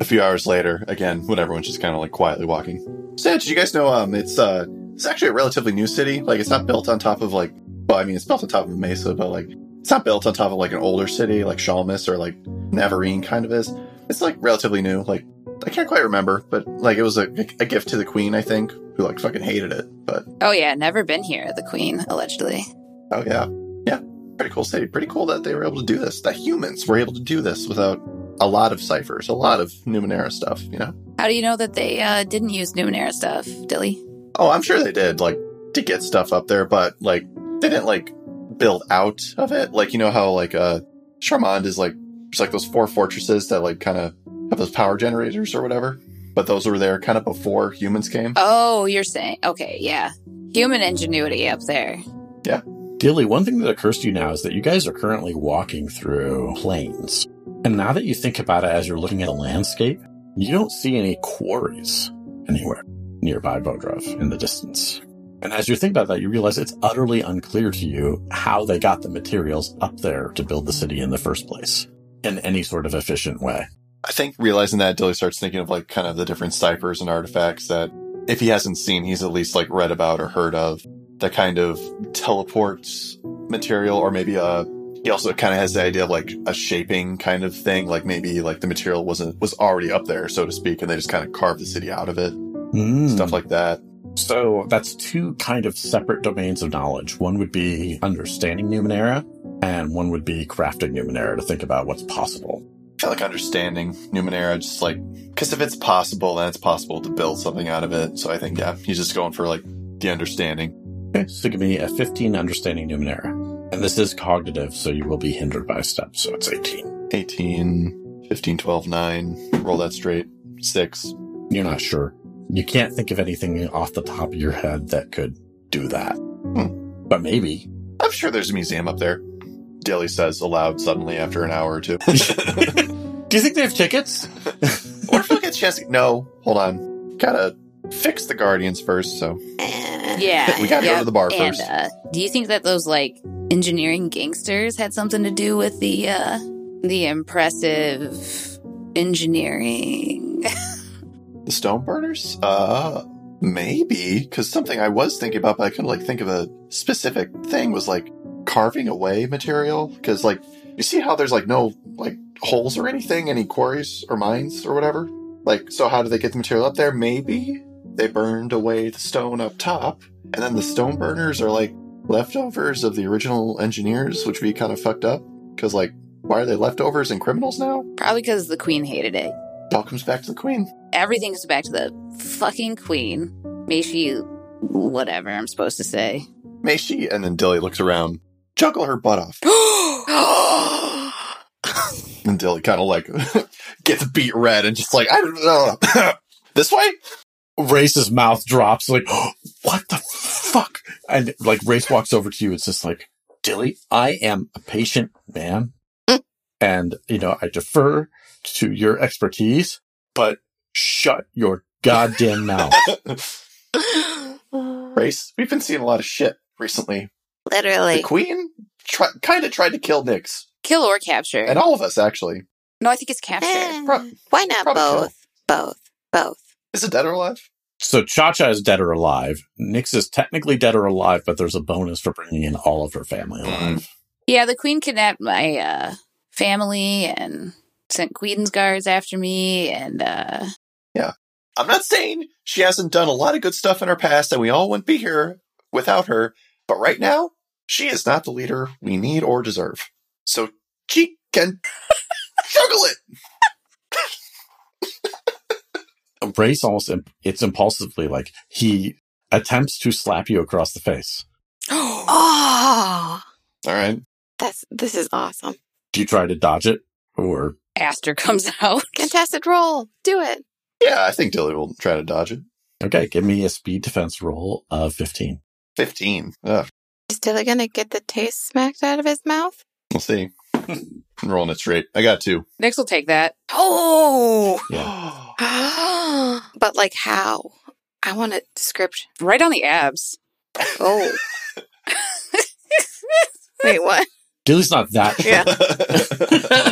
A few hours later, again, when everyone's just kind of like quietly walking. So, yeah, did you guys know? Um, it's uh, it's actually a relatively new city. Like, it's not built on top of like, well, I mean, it's built on top of a mesa, but like, it's not built on top of like an older city like Shalmis or like Navarene kind of is. It's like relatively new. Like, I can't quite remember, but like, it was a, a gift to the queen, I think, who like fucking hated it. But Oh yeah, never been here. The queen allegedly. oh yeah, yeah, pretty cool city. Pretty cool that they were able to do this. That humans were able to do this without a lot of ciphers, a lot of Numenera stuff. You know. How do you know that they uh, didn't use Numenera stuff, Dilly? Oh, I'm sure they did, like, to get stuff up there, but, like, they didn't, like, build out of it. Like, you know how, like, uh, Charmonde is, like, it's like, those four fortresses that, like, kind of have those power generators or whatever. But those were there kind of before humans came. Oh, you're saying okay, yeah. Human ingenuity up there. Yeah. Dilly, one thing that occurs to you now is that you guys are currently walking through plains. And now that you think about it as you're looking at a landscape, you don't see any quarries anywhere nearby Bodrov in the distance. And as you think about that, you realize it's utterly unclear to you how they got the materials up there to build the city in the first place in any sort of efficient way. I think realizing that, Dilly starts thinking of, like, kind of the different ciphers and artifacts that, if he hasn't seen, he's at least, like, read about or heard of. That kind of teleports material, or maybe uh he also kind of has the idea of like a shaping kind of thing, like maybe like the material wasn't was already up there, so to speak, and they just kind of carved the city out of it, Mm. stuff like that. So that's two kind of separate domains of knowledge. One would be understanding Numenera, and one would be crafting Numenera to think about what's possible. I feel like understanding Numenera, just like because if it's possible, then it's possible to build something out of it. So I think yeah, he's just going for like the understanding. Okay, so give me a 15 understanding Numenera. And this is cognitive, so you will be hindered by a step, so it's 18. 18, 15, 12, 9. Roll that straight. Six. You're not sure. You can't think of anything off the top of your head that could do that. but maybe. I'm sure there's a museum up there. Dilly says aloud suddenly after an hour or two. *laughs* *laughs* Do you think they have tickets? what if we get a chance to- No, hold on. Gotta fix the Guardians first, so. Yeah. We gotta go to the bar and, first. Uh, do you think that those like engineering gangsters had something to do with the uh the impressive engineering? The stone burners? Uh, maybe. Because something I was thinking about, but I couldn't like think of a specific thing was like carving away material. Because like, you see how there's like no like holes or anything, any quarries or mines or whatever? Like, so how do they get the material up there? Maybe they burned away the stone up top, and then the stone burners are like leftovers of the original engineers, which would be kind of fucked up. Because like, why are they leftovers and criminals now? Probably because the queen hated it. It all comes back to the queen. Everything goes back to the fucking queen. May she, whatever I'm supposed to say. May she? And then Dilly looks around, chuckle her butt off. *gasps* And Dilly kind of like *laughs* gets beat red and just like, I don't know. *laughs* this way? Race's mouth drops like, *gasps* what the fuck? And like Race walks over to you. It's just like, Dilly, I am a patient man. *laughs* and, you know, I defer to your expertise, but shut your goddamn mouth. *laughs* Race, we've been seeing a lot of shit recently. Literally. The queen try- kind of tried to kill Nix. Kill or capture. And all of us, actually. no, I think it's capture. Eh, Pro- why not probably both? Both. Both. Is it dead or alive? So Cha Cha is dead or alive. Nix is technically dead or alive, but there's a bonus for bringing in all of her family alive. Yeah, the queen kidnapped my uh, family and sent Queen's guards after me, and uh, yeah, I'm not saying she hasn't done a lot of good stuff in her past and we all wouldn't be here without her, but right now, she is not the leader we need or deserve. So she can *laughs* juggle it. Race almost, it's impulsively like he attempts to slap you across the face. Oh, *gasps* All right. that's this is awesome. Do you try to dodge it or Aster comes out. Contested roll. Do it. Yeah, I think Dilly will try to dodge it. okay, give me a speed defense roll of 15. 15. Ugh, Is Dilly gonna get the taste smacked out of his mouth? we'll see. *laughs* I'm rolling it straight. I got two. Nix will take that. Oh. Yeah. *gasps* but like how? I want a description. Right on the abs. Oh. *laughs* Wait, what? Dilly's not that. Yeah.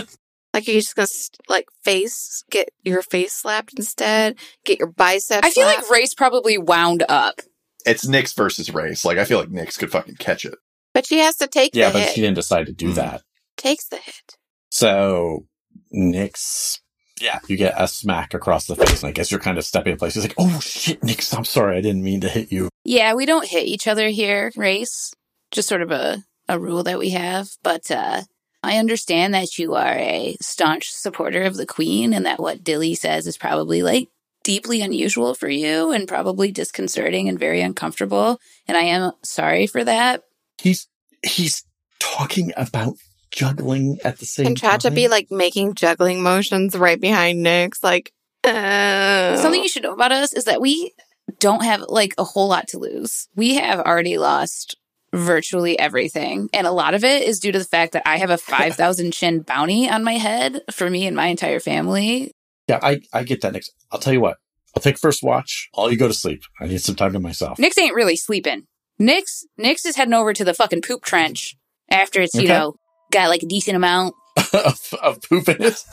*laughs* Like are you're just gonna like face get your face slapped instead. Get your biceps. I feel slapped. like Race probably wound up. it's Nix versus Race. Like, I feel like Nix could fucking catch it. but she has to take Yeah, the but hit. she didn't decide to do Mhm. that. Takes the hit. So Nix, yeah, you get a smack across the face. And I guess you're kind of stepping in place. He's like, oh shit, Nix, I'm sorry. I didn't mean to hit you. Yeah, we don't hit each other here, Race. Just sort of a, a rule that we have. But uh, I understand that you are a staunch supporter of the Queen and that what Dilly says is probably like deeply unusual for you and probably disconcerting and very uncomfortable. And I am sorry for that. He's, he's talking about juggling at the same time. Can Chacha time. be like making juggling motions right behind Nix? Like, uh, Something you should know about us is that we don't have like a whole lot to lose. We have already lost virtually everything. And a lot of it is due to the fact that I have a *laughs* 5,000 chin bounty on my head for me and my entire family. Yeah, I, I get that, Nix. I'll tell you what. I'll take first watch. I'll you go to sleep. I need some time to myself. Nix ain't really sleeping. Nix, Nix is heading over to the fucking poop trench after it's, you know, got like a decent amount. *laughs* of, of poop in it.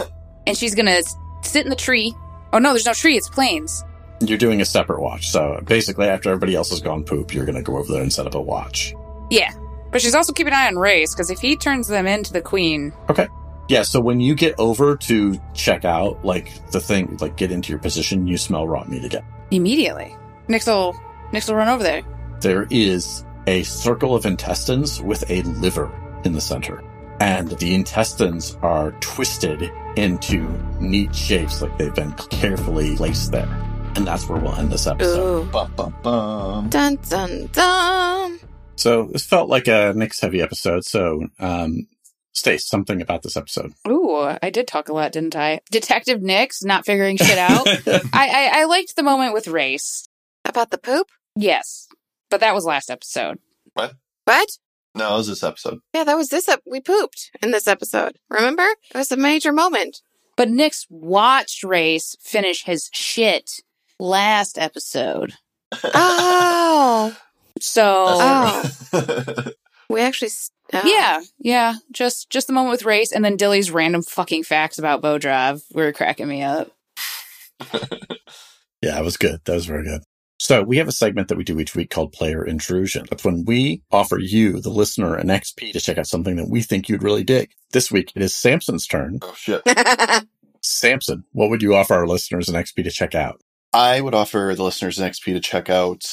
And she's gonna sit in the tree. Oh no, there's no tree, it's plains. You're doing a separate watch. So basically, after everybody else has gone poop, you're to go over there and set up a watch. Yeah. But she's also keeping an eye on Race, because if he turns them into the queen, Okay. Yeah, so when you get over to check out, like the thing, like get into your position, you smell raw meat again. immediately. Nix will, Nix will run over there. There is a circle of intestines with a liver in the center. And the intestines are twisted into neat shapes, like they've been carefully placed there. And that's where we'll end this episode. Bum, bum, bum. Dun dun dun. So this felt like a Nick's heavy episode. So, um, Stace, something about this episode. Ooh, I did talk a lot, didn't I? Detective Nix not figuring shit out. *laughs* I, I I liked the moment with Race. About the poop? Yes, but that was last episode. What? What? No, it was this episode. Yeah, that was this. Ep- we pooped in this episode. Remember? It was a major moment. But Nix watched Race finish his shit last episode. *laughs* Oh, So Oh. *laughs* we actually. oh. yeah, yeah, just just the moment with Race, and then Dilly's random fucking facts about Bodrov were cracking me up. *laughs* Yeah, it was good. That was very good. So we have a segment that we do each week called Player Intrusion. That's when we offer you, the listener, an XP to check out something that we think you'd really dig. This week it is Samson's turn. oh shit. *laughs* Samson, what would you offer our listeners an XP to check out? I would offer the listeners an XP to check out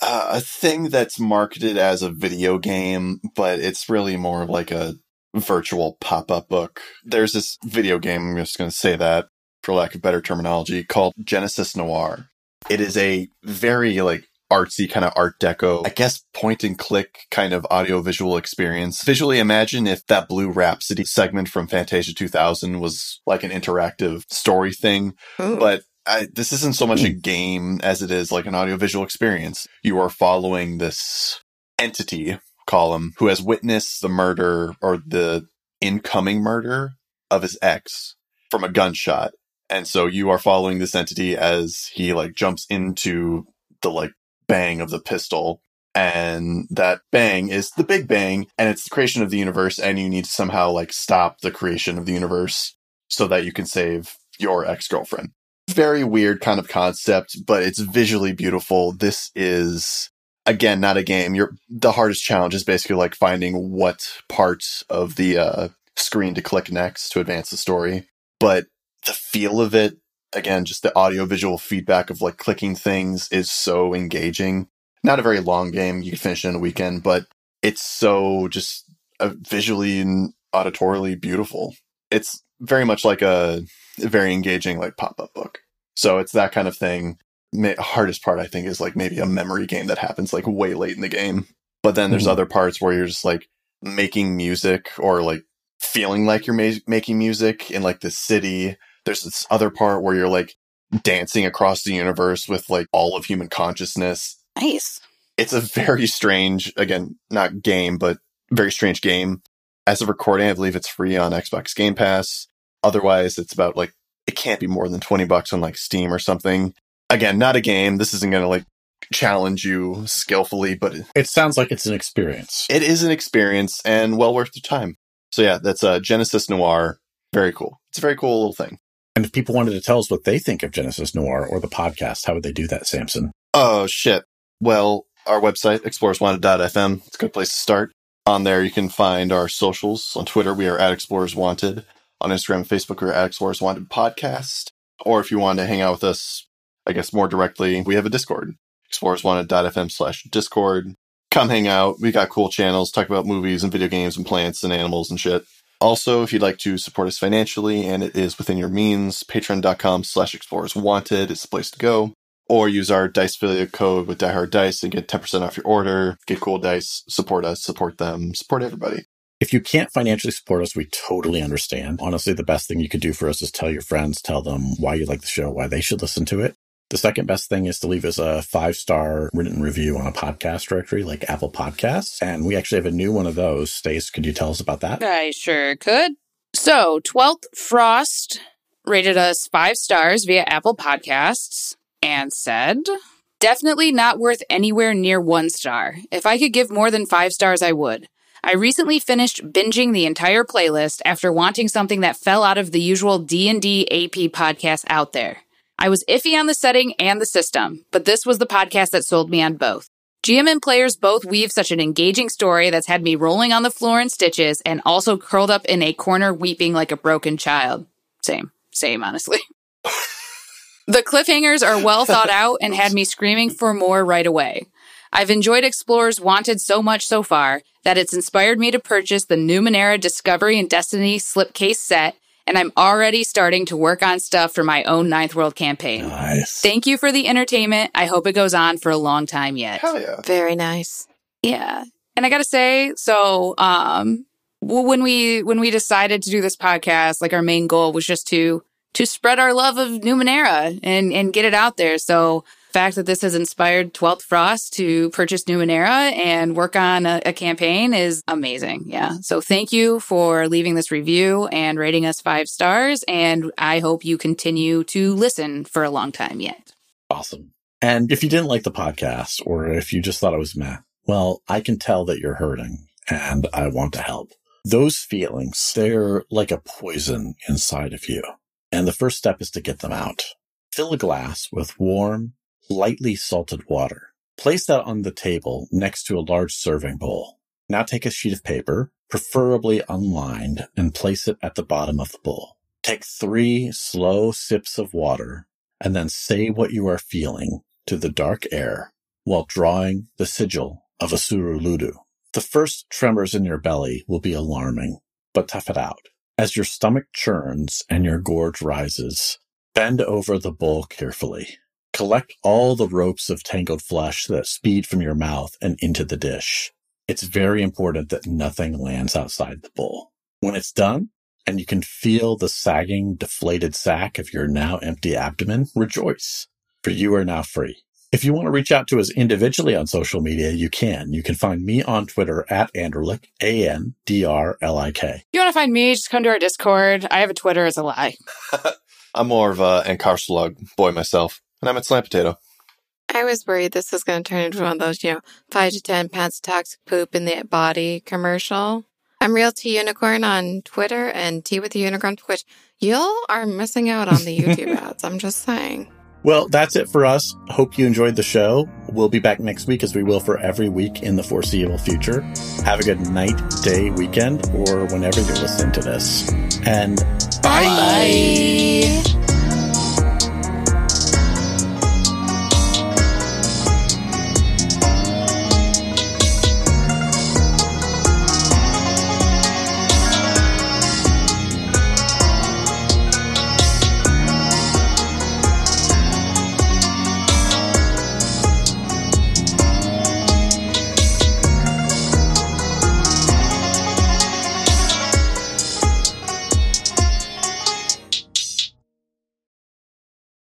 uh, a thing that's marketed as a video game, but it's really more of like a virtual pop-up book. There's this video game, I'm just going to say that for lack of better terminology, called Genesis Noir. It is a very like artsy kind of art deco, I guess point and click kind of audio visual experience. Visually imagine if that Blue Rhapsody segment from Fantasia 2000 was like an interactive story thing Ooh. but I, this isn't so much a hmm. game as it is like an audiovisual experience. You are following this entity, call him, who has witnessed the murder or the incoming murder of his ex from a gunshot. And so you are following this entity as he like jumps into the like bang of the pistol. And that bang is the big bang and it's the creation of the universe. And you need to somehow like stop the creation of the universe so that you can save your ex girlfriend very weird kind of concept, but it's visually beautiful. This is again not a game. You're the hardest challenge is basically like finding what part of the uh, screen to click next to advance the story. But the feel of it, again, just the audio visual feedback of like clicking things is so engaging. Not a very long game. You can finish it in a weekend, but it's so just uh, visually and auditorily beautiful. It's very much like a very engaging like pop-up book. So it's that kind of thing. Ma- hardest part I think is like maybe a memory game that happens like way late in the game. But then there's Mhm. other parts where you're just like making music or like feeling like you're ma- making music in like the city. There's this other part where you're like dancing across the universe with like all of human consciousness. Nice. It's a very strange, again, not game, but very strange game. As of recording, I believe it's free on Xbox Game Pass. Otherwise, it's about like it can't be more than 20 bucks on like Steam or something. Again, not a game. This isn't going to like challenge you skillfully, but It sounds like it's an experience. it is an experience and well worth the time. So yeah, that's uh, Genesis Noir. Very cool. It's a very cool little thing. And if people wanted to tell us what they think of Genesis Noir or the podcast, how would they do that, Samson? Oh shit. Well, our website, explorerswanted.fm, it's a good place to start. On there, you can find our socials. On Twitter, we are at Explorers Wanted. On Instagram Facebook, we're at Explorers Wanted Podcast. Or if you want to hang out with us, I guess more directly, we have a Discord, explorerswanted.fm slash Discord. Come hang out. We got cool channels, talk about movies and video games and plants and animals and shit. Also, if you'd like to support us financially and it is within your means, patreon.com slash explorers wanted is the place to go or use our dice affiliate code with diehard dice and get 10% off your order get cool dice support us support them support everybody If you can't financially support us, we totally understand. Honestly, the best thing you could do for us is tell your friends, tell them why you like the show, why they should listen to it. The second best thing is to leave us a five star written review on a podcast directory like Apple Podcasts. And we actually have a new one of those. Stace, could you tell us about that? I sure could. So, 12th Frost rated us five stars via Apple Podcasts and said, Definitely not worth anywhere near one star. If I could give more than five stars, I would. I recently finished binging the entire playlist after wanting something that fell out of the usual D&D AP podcasts out there. I was iffy on the setting and the system, but this was the podcast that sold me on both. GM and players both weave such an engaging story that's had me rolling on the floor in stitches and also curled up in a corner weeping like a broken child. Same, same, honestly. *laughs* the cliffhangers are well thought *laughs* out and had me screaming for more right away. I've enjoyed Explorers Wanted so much so far that it's inspired me to purchase the Numenera Discovery and Destiny slipcase set, and I'm already starting to work on stuff for my own Ninth World campaign. Nice. Thank you for the entertainment. I hope it goes on for a long time yet. hell yeah Very nice. Yeah. And I got to say, so um when we when we decided to do this podcast, like our main goal was just to to spread our love of Numenera and and get it out there. So fact that this has inspired 12th Frost to purchase Numenera and work on a, a, campaign is amazing. Yeah. So thank you for leaving this review and rating us five stars. And I hope you continue to listen for a long time yet. Awesome. And if you didn't like the podcast or if you just thought it was meh, well, I can tell that you're hurting and I want to help. Those feelings, they're like a poison inside of you. And the first step is to get them out. Fill a glass with warm, lightly salted water. Place that on the table next to a large serving bowl. Now take a sheet of paper, preferably unlined, and place it at the bottom of the bowl. Take three slow sips of water and then say what you are feeling to the dark air while drawing the sigil of Asuru Ludu. The first tremors in your belly will be alarming, but tough it out. As your stomach churns and your gorge rises, bend over the bowl carefully. Collect all the ropes of tangled flesh that speed from your mouth and into the dish. It's very important that nothing lands outside the bowl. When it's done, and you can feel the sagging, deflated sack of your now empty abdomen, rejoice, for you are now free. If you want to reach out to us individually on social media, you can. You can find me on Twitter at Andrlik, A-N-D-R-L-I-K. You want to find me, just come to our Discord. I have a Twitter as a lie. *laughs* I'm more of a Encarcelug boy myself, and I'm at Slam Potato. I was worried this was going to turn into one of those, you know, five to 10 pounds of toxic poop in the body commercial. I'm Real Tea Unicorn on Twitter and Tea with the Unicorn Twitch. You all are missing out on the YouTube *laughs* ads. I'm just saying. Well, that's it for us. Hope you enjoyed the show. We'll be back next week as we will for every week in the foreseeable future. Have a good night, day, weekend, or whenever you're listening to this. And bye. bye.